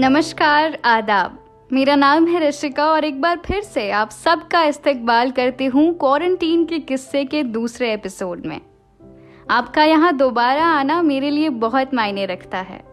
नमस्कार, आदाब। मेरा नाम है ऋषिका और एक बार फिर से आप सबका इस्तकबाल करती हूँ क्वारंटीन के किस्से के दूसरे एपिसोड में। आपका यहाँ दोबारा आना मेरे लिए बहुत मायने रखता है।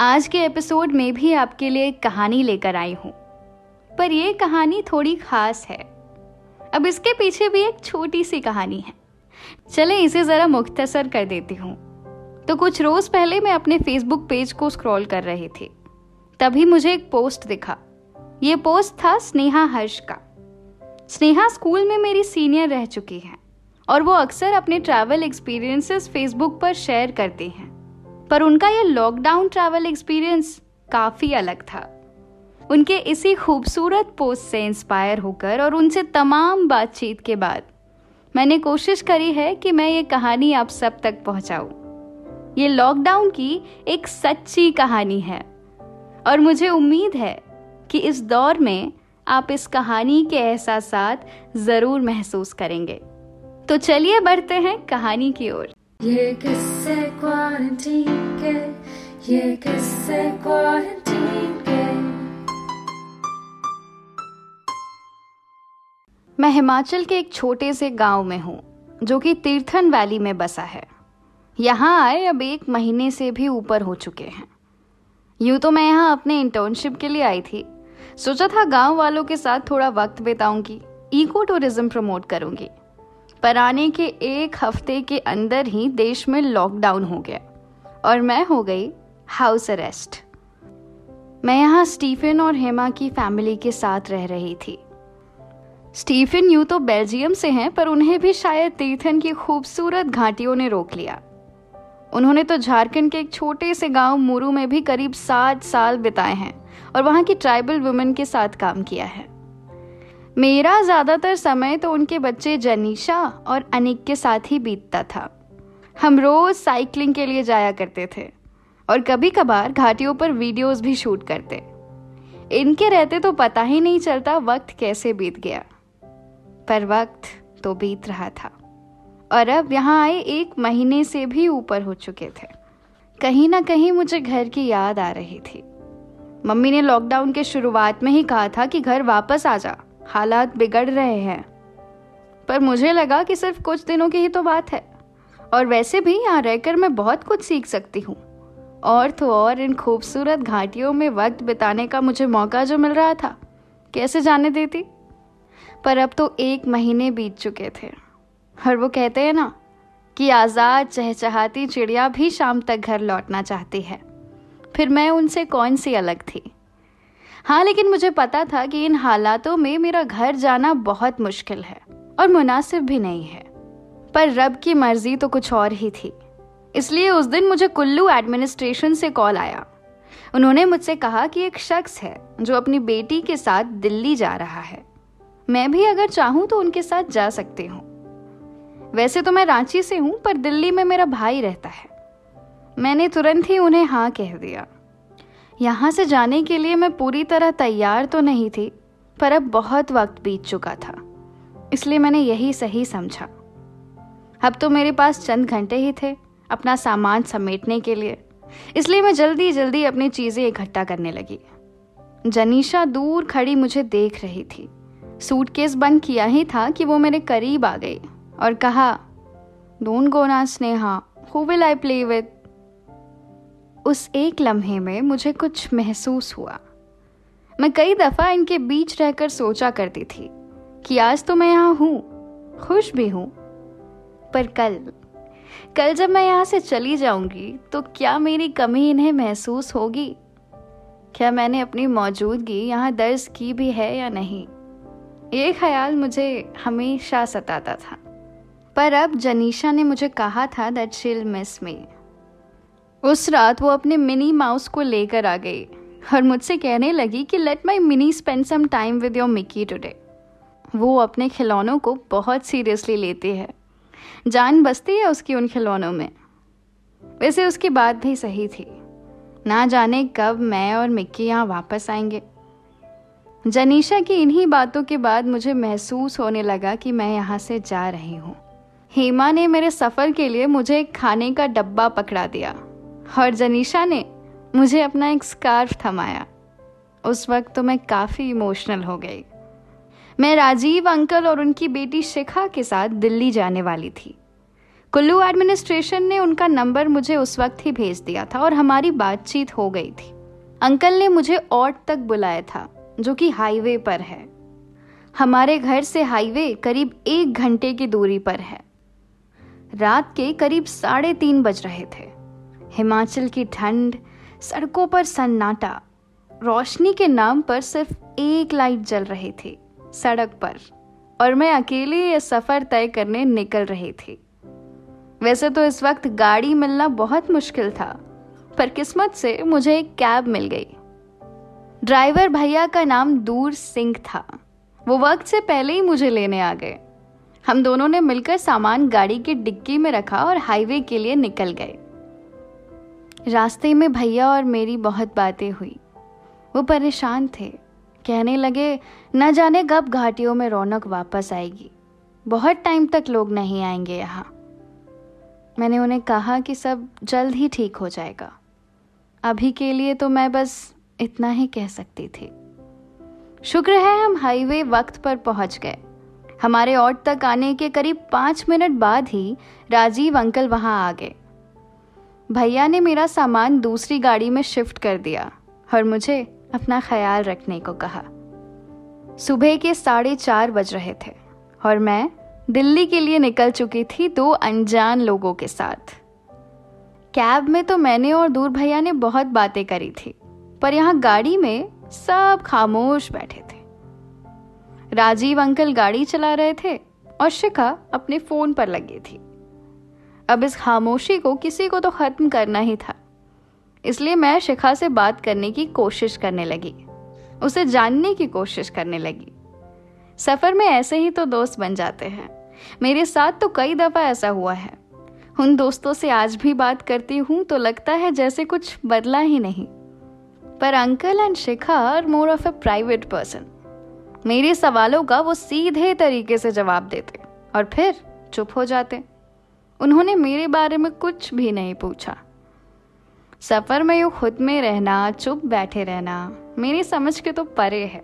आज के एपिसोड में भी आपके लिए एक कहानी लेकर आई हूँ। पर यह कहानी थोड़ी खास है। अब इसके पीछे भी एक छोटी सी कहानी है। चले, इसे ज़रा मुख्तसर कर देती हूँ। तो कुछ रोज़ पहले मैं अपने फेसबुक पेज को स्क्रॉल कर रही थी। तभी मुझे एक पोस्ट दिखा। ये पोस्ट था स्नेहा हर्ष का। स्नेहा स्कूल में मेरी सीनियर रह चुकी है और वो अक्सर अपने ट्रैवल एक्सपीरियंसेस फेसबुक पर शेयर करती हैं। पर उनका ये लॉकडाउन ट्रैवल एक्सपीरियंस काफ़ी अलग था। उनके इसी खूबसूरत पोस्ट से इंस्पायर होकर और उनसे तमाम बातचीत के बाद मैंने कोशिश करी है कि मैं ये कहानी आप सब तक पहुंचाऊं। ये लॉकडाउन की एक सच्ची कहानी है। और मुझे उम्मीद है कि इस दौर में आप इस कहानी के एहसास ज़रूर महसूस करेंगे। तो चलिए बढ़ते हैं कहानी की ओर। ये किस्से के ये किस्से के। मैं हिमाचल के एक छोटे से गाँव में हूँ जो कि तीर्थन वैली में बसा है। यहाँ आए अब एक महीने से भी ऊपर हो चुके हैं। यूँ तो मैं यहाँ अपने इंटर्नशिप के लिए आई थी। सोचा था गाँव वालों के साथ थोड़ा वक्त बिताऊँगी इको टूरिज़्म प्रमोट करूँगी। पर आने के एक हफ़्ते के अंदर ही देश में लॉकडाउन हो गया और मैं हो गई हाउस अरेस्ट मैं यहाँ स्टीफन और हेमा की फैमिली के साथ रह रही थी। स्टीफन यूँ तो बेल्जियम से हैं, पर उन्हें भी शायद तीर्थन की खूबसूरत घाटियों ने रोक लिया। उन्होंने तो झारखंड के एक छोटे से गाँव मुरू में भी करीब सात साल बिताए हैं और वहाँ की ट्राइबल वुमेन के साथ काम किया है। मेरा ज़्यादातर समय तो उनके बच्चे जनीशा और अनिक के साथ ही बीतता था। हम रोज़ साइकिलिंग के लिए जाया करते थे और कभी कभार घाटियों पर वीडियोस भी शूट करते। इनके रहते तो पता ही नहीं चलता वक्त कैसे बीत गया। पर वक्त तो बीत रहा था। और अब यहाँ आए एक महीने से भी ऊपर हो चुके थे। कहीं ना कहीं मुझे घर की याद आ रही थी। मम्मी ने लॉकडाउन के शुरुआत में ही कहा था कि घर वापस आ जा। हालात बिगड़ रहे हैं। पर मुझे लगा कि सिर्फ़ कुछ दिनों की ही तो बात है। और वैसे भी यहाँ रहकर मैं बहुत कुछ सीख सकती हूँ। और तो और इन खूबसूरत घाटियों में वक्त बिताने का मुझे मौका जो मिल रहा था। कैसे जाने देती? पर अब तो एक महीने बीत चुके थे। और वो कहते हैं ना कि आज़ाद, चहचहाती चिड़िया भी शाम तक घर लौटना चाहती है। फिर मैं उनसे कौन सी अलग थी? हाँ लेकिन मुझे पता था कि इन हालातों में मेरा घर जाना बहुत मुश्किल है और मुनासिब भी नहीं है। पर रब की मर्ज़ी तो कुछ और ही थी। इसलिए उस दिन मुझे कुल्लू एडमिनिस्ट्रेशन से कॉल आया। उन्होंने मुझसे कहा कि एक शख्स है जो अपनी बेटी के साथ दिल्ली जा रहा है। मैं भी अगर चाहूँ तो उनके साथ जा सकती हूँ। वैसे तो मैं रांची से हूँ, पर दिल्ली में मेरा भाई रहता है। मैंने तुरंत ही उन्हें हाँ कह दिया। यहाँ से जाने के लिए मैं पूरी तरह तैयार तो नहीं थी, पर अब बहुत वक्त बीत चुका था, इसलिए मैंने यही सही समझा। अब तो मेरे पास चंद घंटे ही थे अपना सामान समेटने के लिए, इसलिए मैं जल्दी जल्दी अपनी चीज़ें इकट्ठा करने लगी। जनीशा दूर खड़ी मुझे देख रही थी। सूटकेस बंद किया ही था कि वो मेरे करीब आ गई। और कहा डोंट गो ना Sneha who will I play with उस एक लम्हे में मुझे कुछ महसूस हुआ। मैं कई दफ़ा इनके बीच रहकर सोचा करती थी कि आज तो मैं यहाँ हूँ, खुश भी हूँ। पर कल कल जब मैं यहाँ से चली जाऊँगी तो क्या मेरी कमी इन्हें महसूस होगी? क्या मैंने अपनी मौजूदगी यहाँ दर्ज की भी है या नहीं? ये ख्याल मुझे हमेशा सताता था। पर अब जनीशा ने मुझे कहा था दैट शील मिस मी उस रात वो अपने मिनी माउस को लेकर आ गई और मुझसे कहने लगी कि let my mini spend some time with your Mickey today वो अपने खिलौनों को बहुत सीरियसली लेती है। जान बसती है उसकी उन खिलौनों में। वैसे उसकी बात भी सही थी। ना जाने कब मैं और मिक्की यहाँ वापस आएँगे। जनीशा की इन्हीं बातों के बाद मुझे महसूस होने लगा कि मैं यहाँ से जा रही हूँ। हेमा ने मेरे सफ़र के लिए मुझे एक खाने का डब्बा पकड़ा दिया और जनीशा ने मुझे अपना एक स्कार्फ थमाया। उस वक्त तो मैं काफ़ी इमोशनल हो गई। मैं राजीव, अंकल और उनकी बेटी शिखा के साथ दिल्ली जाने वाली थी। कुल्लू एडमिनिस्ट्रेशन ने उनका नंबर मुझे उस वक्त ही भेज दिया था और हमारी बातचीत हो गई थी। अंकल ने मुझे ऑट तक बुलाया था, जो कि हाईवे पर है। हमारे घर से हाईवे करीब एक घंटे की दूरी पर है। रात के करीब साढ़े तीन बज रहे थे। हिमाचल की ठंड, सड़कों पर सन्नाटा, रोशनी के नाम पर सिर्फ़ एक लाइट जल रही थी सड़क पर, और मैं अकेले ये सफ़र तय करने निकल रही थी। वैसे तो इस वक्त गाड़ी मिलना बहुत मुश्किल था, पर किस्मत से मुझे एक कैब मिल गई। ड्राइवर भैया का नाम दूर सिंह था। वो वक्त से पहले ही मुझे लेने आ गए। हम दोनों ने मिलकर सामान गाड़ी की डिक्की में रखा और हाईवे के लिए निकल गए। रास्ते में भैया और मेरी बहुत बातें हुई। वो परेशान थे। कहने लगे, न जाने कब घाटियों में रौनक वापस आएगी। बहुत टाइम तक लोग नहीं आएँगे यहाँ। मैंने उन्हें कहा कि सब जल्द ही ठीक हो जाएगा। अभी के लिए तो मैं बस इतना ही कह सकती थी। शुक्र है हम हाईवे वक्त पर पहुँच गए। हमारे ऑट तक आने के करीब पाँच मिनट बाद ही राजीव अंकल वहाँ आ गए। भैया ने मेरा सामान दूसरी गाड़ी में शिफ्ट कर दिया और मुझे अपना ख्याल रखने को कहा। सुबह के साढ़े चार बज रहे थे और मैं दिल्ली के लिए निकल चुकी थी दो अनजान लोगों के साथ। कैब में तो मैंने और दूर भैया ने बहुत बातें करी थी, पर यहाँ गाड़ी में सब खामोश बैठे थे राजीव अंकल गाड़ी चला रहे थे और शिखा अपने फ़ोन पर लगी थी। अब इस खामोशी को किसी को तो खत्म करना ही था। इसलिए मैं शिखा से बात करने की कोशिश करने लगी। उसे जानने की कोशिश करने लगी। सफ़र में ऐसे ही तो दोस्त बन जाते हैं। मेरे साथ तो कई दफ़ा ऐसा हुआ है। उन दोस्तों से आज भी बात करती हूँ तो लगता है जैसे कुछ बदला ही नहीं। पर uncle and Shikha are more of a private person. मेरे सवालों का वो सीधे तरीके से जवाब देते और फिर चुप हो जाते। उन्होंने मेरे बारे में कुछ भी नहीं पूछा। सफ़र में यूँ खुद में रहना, चुप बैठे रहना, मेरी समझ के तो परे है।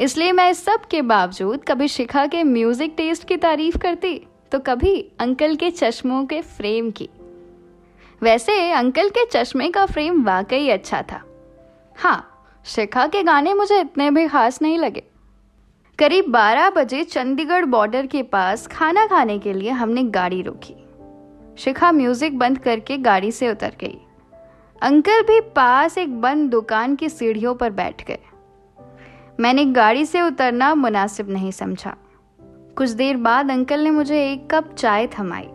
इसलिए मैं इस सब के बावजूद कभी शिखा के म्यूज़िक टेस्ट की तारीफ़ करती तो कभी अंकल के चश्मों के फ्रेम की। वैसे अंकल के चश्मे का फ्रेम वाकई अच्छा था। हाँ शिखा के गाने मुझे इतने भी खास नहीं लगे। करीब 12 बजे चंडीगढ़ बॉर्डर के पास खाना खाने के लिए हमने गाड़ी रोकी। शिखा म्यूज़िक बंद करके गाड़ी से उतर गई। अंकल भी पास एक बंद दुकान की सीढ़ियों पर बैठ गए। मैंने गाड़ी से उतरना मुनासिब नहीं समझा। कुछ देर बाद अंकल ने मुझे एक कप चाय थमाई।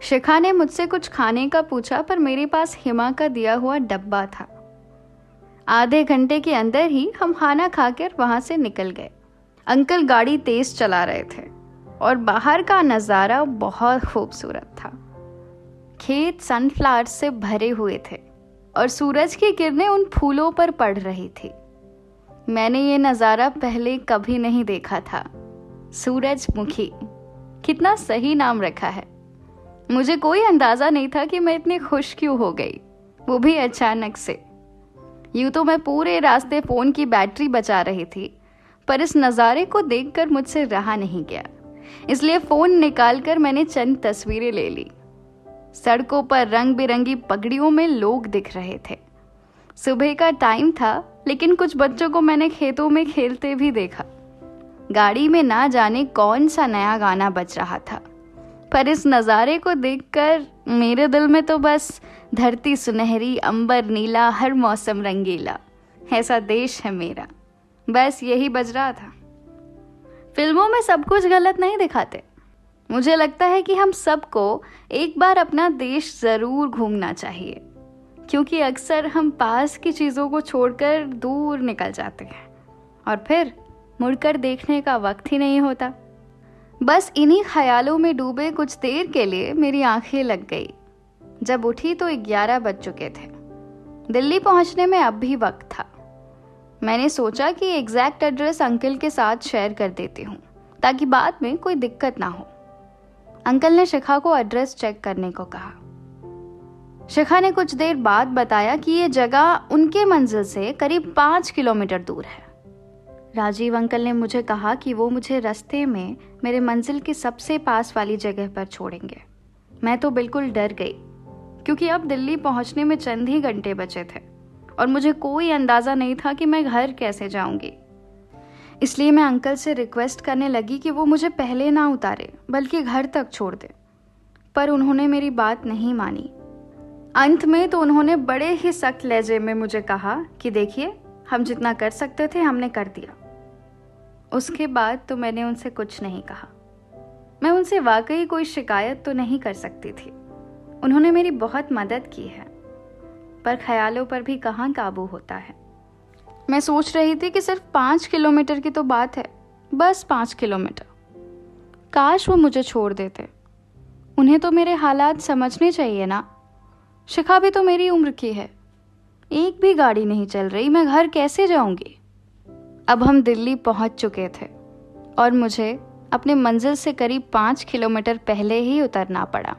शिखा ने मुझसे कुछ खाने का पूछा, पर मेरे पास हिमा का दिया हुआ डब्बा था। आधे घंटे के अंदर ही हम खाना खाकर वहाँ से निकल गए। अंकल गाड़ी तेज चला रहे थे और बाहर का नज़ारा बहुत खूबसूरत था। खेत सनफ्लावर से भरे हुए थे और सूरज की किरणें उन फूलों पर पड़ रही थी। मैंने ये नज़ारा पहले कभी नहीं देखा था। सूरजमुखी, कितना सही नाम रखा है। मुझे कोई अंदाज़ा नहीं था कि मैं इतनी खुश क्यों हो गई। वो भी अचानक से। यूँ तो मैं पूरे रास्ते फ़ोन की बैटरी बचा रही थी। पर इस नज़ारे को देखकर मुझसे रहा नहीं गया। इसलिए फ़ोन निकालकर मैंने चंद तस्वीरें ले ली। सड़कों पर रंग बिरंगी पगड़ियों में लोग दिख रहे थे। सुबह का टाइम था, लेकिन कुछ बच्चों को मैंने खेतों में खेलते भी देखा। गाड़ी में ना जाने कौन सा नया गाना बज रहा था। पर इस नज़ारे को देखकर मेरे दिल में तो बस धरती सुनहरी, अंबर नीला, हर मौसम रंगीला। ऐसा देश है मेरा। बस यही बज रहा था। फ़िल्मों में सब कुछ गलत नहीं दिखाते। मुझे लगता है कि हम सबको एक बार अपना देश ज़रूर घूमना चाहिए, क्योंकि अक्सर हम पास की चीज़ों को छोड़कर दूर निकल जाते हैं, और फिर मुड़कर देखने का वक्त ही नहीं होता। बस इन्हीं ख्यालों में डूबे कुछ देर के लिए मेरी आँखें लग गई। जब उठी तो ग्यारह बज चुके थे। दिल्ली पहुँचने में अब भी वक्त था। मैंने सोचा कि एग्जैक्ट एड्रेस अंकल के साथ शेयर कर देती हूँ, ताकि बाद में कोई दिक्कत ना हो। अंकल ने शिखा को एड्रेस चेक करने को कहा। शिखा ने कुछ देर बाद बताया कि ये जगह उनके मंजिल से करीब पाँच किलोमीटर दूर है। राजीव अंकल ने मुझे कहा कि वो मुझे रास्ते में मेरे मंजिल के सबसे पास वाली जगह पर छोड़ेंगे। मैं तो बिल्कुल डर गई, क्योंकि अब दिल्ली पहुँचने में चंद ही घंटे बचे थे। और मुझे कोई अंदाज़ा नहीं था कि मैं घर कैसे जाऊँगी। इसलिए मैं अंकल से रिक्वेस्ट करने लगी कि वो मुझे पहले ना उतारे, बल्कि घर तक छोड़ दे। पर उन्होंने मेरी बात नहीं मानी। अंत में तो उन्होंने बड़े ही सख्त लहजे में मुझे कहा कि देखिए, हम जितना कर सकते थे, हमने कर दिया। उसके बाद तो मैंने उनसे कुछ नहीं कहा। मैं उनसे वाकई कोई शिकायत तो नहीं कर सकती थी। उन्होंने मेरी बहुत मदद की है। पर ख्यालों पर भी कहाँ काबू होता है? मैं सोच रही थी कि सिर्फ़ पाँच किलोमीटर की तो बात है, बस पाँच किलोमीटर। काश वो मुझे छोड़ देते। उन्हें तो मेरे हालात समझने चाहिए ना। शिखा भी तो मेरी उम्र की है। एक भी गाड़ी नहीं चल रही, मैं घर कैसे जाऊँगी? अब हम दिल्ली पहुँच चुके थे, और मुझे अपने मंजिल से करीब पाँच किलोमीटर पहले ही उतरना पड़ा।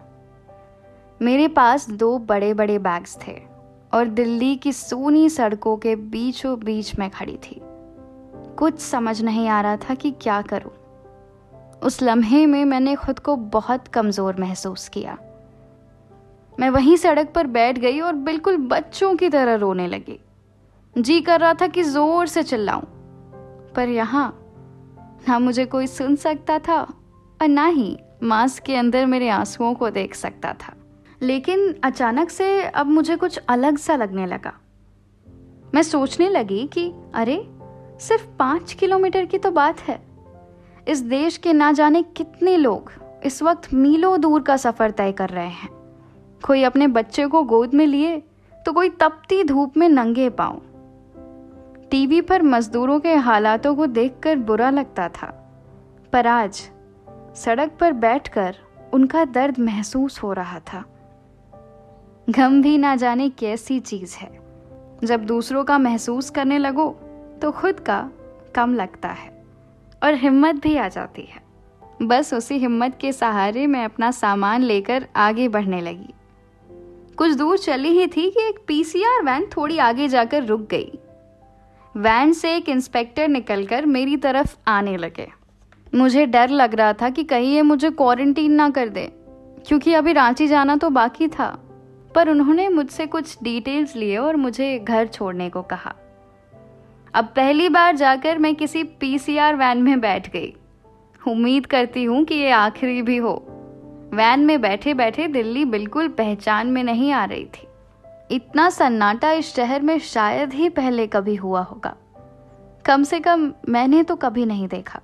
मेरे पास दो बड़े बड़े बैग्स थे। और दिल्ली की सोनी सड़कों के बीचों बीच में खड़ी थी। कुछ समझ नहीं आ रहा था कि क्या करूँ। उस लम्हे में मैंने खुद को बहुत कमज़ोर महसूस किया। मैं वहीं सड़क पर बैठ गई और बिल्कुल बच्चों की तरह रोने लगी। जी कर रहा था कि ज़ोर से चिल्लाऊं, पर यहाँ ना मुझे कोई सुन सकता था और ना ही मास्क के अंदर मेरे आंसुओं को देख सकता था। लेकिन अचानक से अब मुझे कुछ अलग सा लगने लगा। मैं सोचने लगी कि, अरे, सिर्फ़ पाँच किलोमीटर की तो बात है। इस देश के ना जाने कितने लोग इस वक्त मीलों दूर का सफ़र तय कर रहे हैं। कोई अपने बच्चे को गोद में लिए तो कोई तपती धूप में नंगे पाओ टीवी पर मजदूरों के हालातों को देखकर बुरा लगता था। पर आज सड़क पर बैठकर उनका दर्द महसूस हो रहा था। गम भी ना जाने कैसी चीज़ है। जब दूसरों का महसूस करने लगो तो खुद का कम लगता है और हिम्मत भी आ जाती है। बस उसी हिम्मत के सहारे मैं अपना सामान लेकर आगे बढ़ने लगी। कुछ दूर चली ही थी कि एक पीसीआर वैन थोड़ी आगे जाकर रुक गई। वैन से एक इंस्पेक्टर निकलकर मेरी तरफ़ आने लगे। मुझे डर लग रहा था कि कहीं ये मुझे क्वारंटीन ना कर दे, क्योंकि अभी रांची जाना तो बाकी था। पर उन्होंने मुझसे कुछ डिटेल्स लिए और मुझे घर छोड़ने को कहा। अब पहली बार जाकर मैं किसी पीसीआर वैन में बैठ गई। उम्मीद करती हूँ कि ये आखिरी भी हो। वैन में बैठे बैठे दिल्ली बिल्कुल पहचान में नहीं आ रही थी। इतना सन्नाटा इस शहर में शायद ही पहले कभी हुआ होगा। कम से कम मैंने तो कभी नहीं देखा।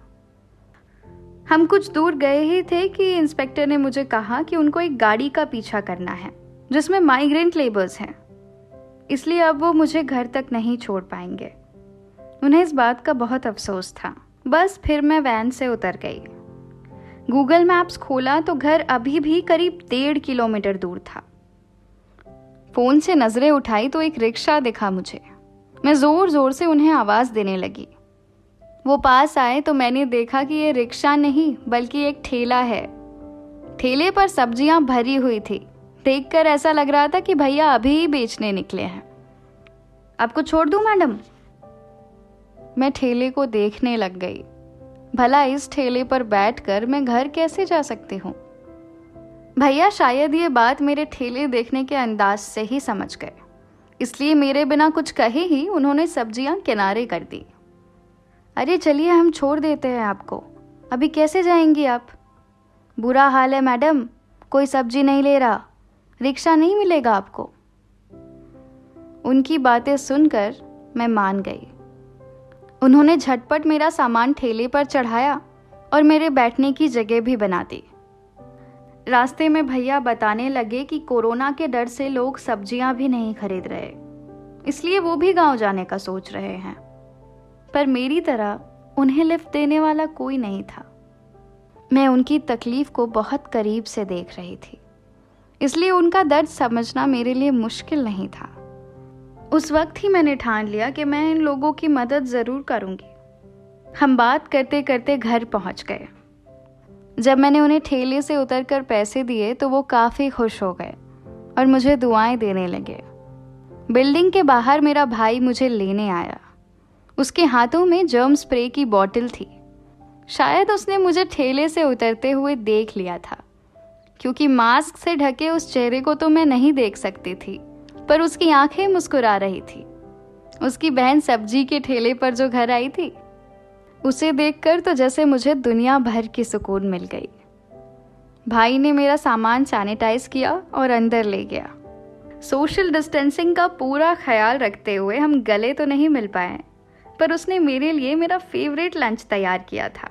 हम कुछ दूर गए ही थे कि इंस्पेक्टर ने मुझे कहा कि उनको एक गाड़ी का पीछा करना है। जिसमें माइग्रेंट लेबर्स हैं। इसलिए अब वो मुझे घर तक नहीं छोड़ पाएँगे। उन्हें इस बात का बहुत अफसोस था। बस फिर मैं वैन से उतर गई। गूगल मैप्स खोला तो घर अभी भी करीब डेढ़ किलोमीटर दूर था। फ़ोन से नज़रें उठाई तो एक रिक्शा दिखा मुझे। मैं ज़ोर ज़ोर से उन्हें आवाज़ देने लगी। वो पास आए तो मैंने देखा कि ये रिक्शा नहीं, बल्कि एक ठेला है। ठेले पर सब्ज़ियाँ भरी हुई थी। देखकर ऐसा लग रहा था कि भैया अभी ही बेचने निकले हैं। आपको छोड़ दूँ, मैडम? मैं ठेले को देखने लग गई। भला इस ठेले पर बैठकर मैं घर कैसे जा सकती हूँ? भैया, शायद ये बात मेरे ठेले देखने के अंदाज से ही समझ गए। इसलिए मेरे बिना कुछ कहे ही उन्होंने सब्ज़ियाँ किनारे कर दी। अरे, चलिए हम छोड़ देते हैं आपको। अभी कैसे जाएँगी आप? बुरा हाल है, मैडम। कोई सब्ज़ी नहीं ले रहा। रिक्शा नहीं मिलेगा आपको। उनकी बातें सुनकर मैं मान गई। उन्होंने झटपट मेरा सामान ठेले पर चढ़ाया और मेरे बैठने की जगह भी बना दी। रास्ते में भैया बताने लगे कि कोरोना के डर से लोग सब्ज़ियाँ भी नहीं खरीद रहे, इसलिए वो भी गाँव जाने का सोच रहे हैं। पर मेरी तरह उन्हें लिफ्ट देने वाला कोई नहीं था। मैं उनकी तकलीफ़ को बहुत करीब से देख रही थी। इसलिए उनका दर्द समझना मेरे लिए मुश्किल नहीं था। उस वक्त ही मैंने ठान लिया कि मैं इन लोगों की मदद ज़रूर करूँगी। हम बात करते करते घर पहुँच गए। जब मैंने उन्हें ठेले से उतरकर पैसे दिए तो वो काफ़ी खुश हो गए और मुझे दुआएँ देने लगे। बिल्डिंग के बाहर मेरा भाई मुझे लेने आया। उसके हाथों में जर्म स्प्रे की बोतल थी। शायद उसने मुझे ठेले से उतरते हुए देख लिया था। क्योंकि मास्क से ढके उस चेहरे को तो मैं नहीं देख सकती थी, पर उसकी आँखें मुस्कुरा रही थी। उसकी बहन सब्ज़ी के ठेले पर जो घर आई थी, उसे देखकर तो जैसे मुझे दुनिया भर की सुकून मिल गई। भाई ने मेरा सामान सैनिटाइज किया और अंदर ले गया। सोशल डिस्टेंसिंग का पूरा ख्याल रखते हुए हम गले तो नहीं मिल पाए, पर उसने मेरे लिए मेरा फेवरेट लंच तैयार किया था।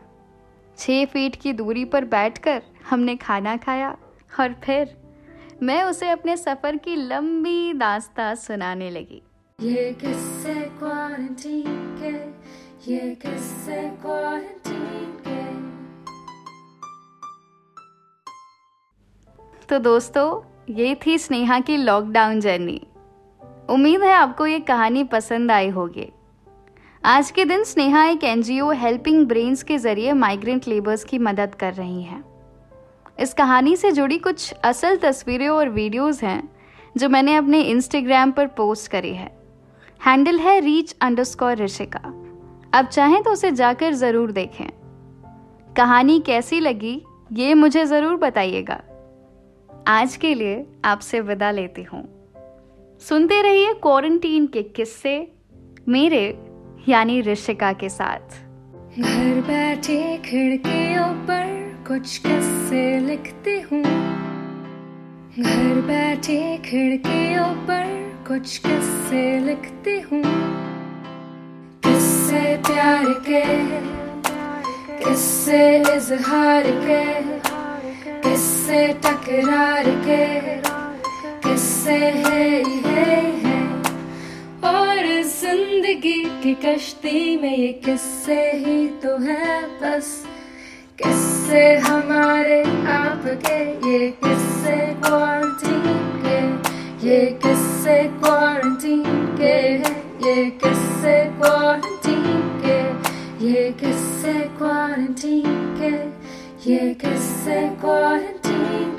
छः फीट की दूरी पर बैठकर हमने खाना खाया। और फिर मैं उसे अपने सफ़र की लंबी दास्ता सुनाने लगी। ये किस्से क्वारंटीन के ये किस्से क्वारंटीन के। तो दोस्तों ये थी स्नेहा की लॉकडाउन जर्नी उम्मीद है आपको ये कहानी पसंद आई होगी। आज के दिन स्नेहा एक एनजीओ हेल्पिंग ब्रेन्स के ज़रिए माइग्रेंट लेबर्स की मदद कर रही हैं। इस कहानी से जुड़ी कुछ असल तस्वीरें और वीडियोस हैं, जो मैंने अपने इंस्टाग्राम पर पोस्ट करी है। हैंडल है रीच अंडरस्कोर ऋषिका। अब चाहें तो उसे जाकर ज़रूर देखें। कहानी कैसी लगी, ये मुझे ज़रूर बताइएगा। आज के लिए आपसे विदा लेती हूँ। सुनते रहिए क्वारंटीन के किस्से, मेरे, यानी ऋषिका के साथ। घर बैठे खिड़कियों पर कुछ किस्से लिखती हूँ। घर बैठे खिड़कियों पर कुछ किस्से लिखती हूँ। किस्से प्यार के, किस्से इजहार के, किस्से टकरार के, किस्से है है है और ज़िंदगी की कश्ती में ये किस्से ही तो है बस। किस्से हमारे आपके? ये किससे क्वारंटीन के? ये किससे क्वारंटीन के ये किससे क्वारंटीन के? ये किससे क्वारंटीन के? ये किससे क्वारंटीन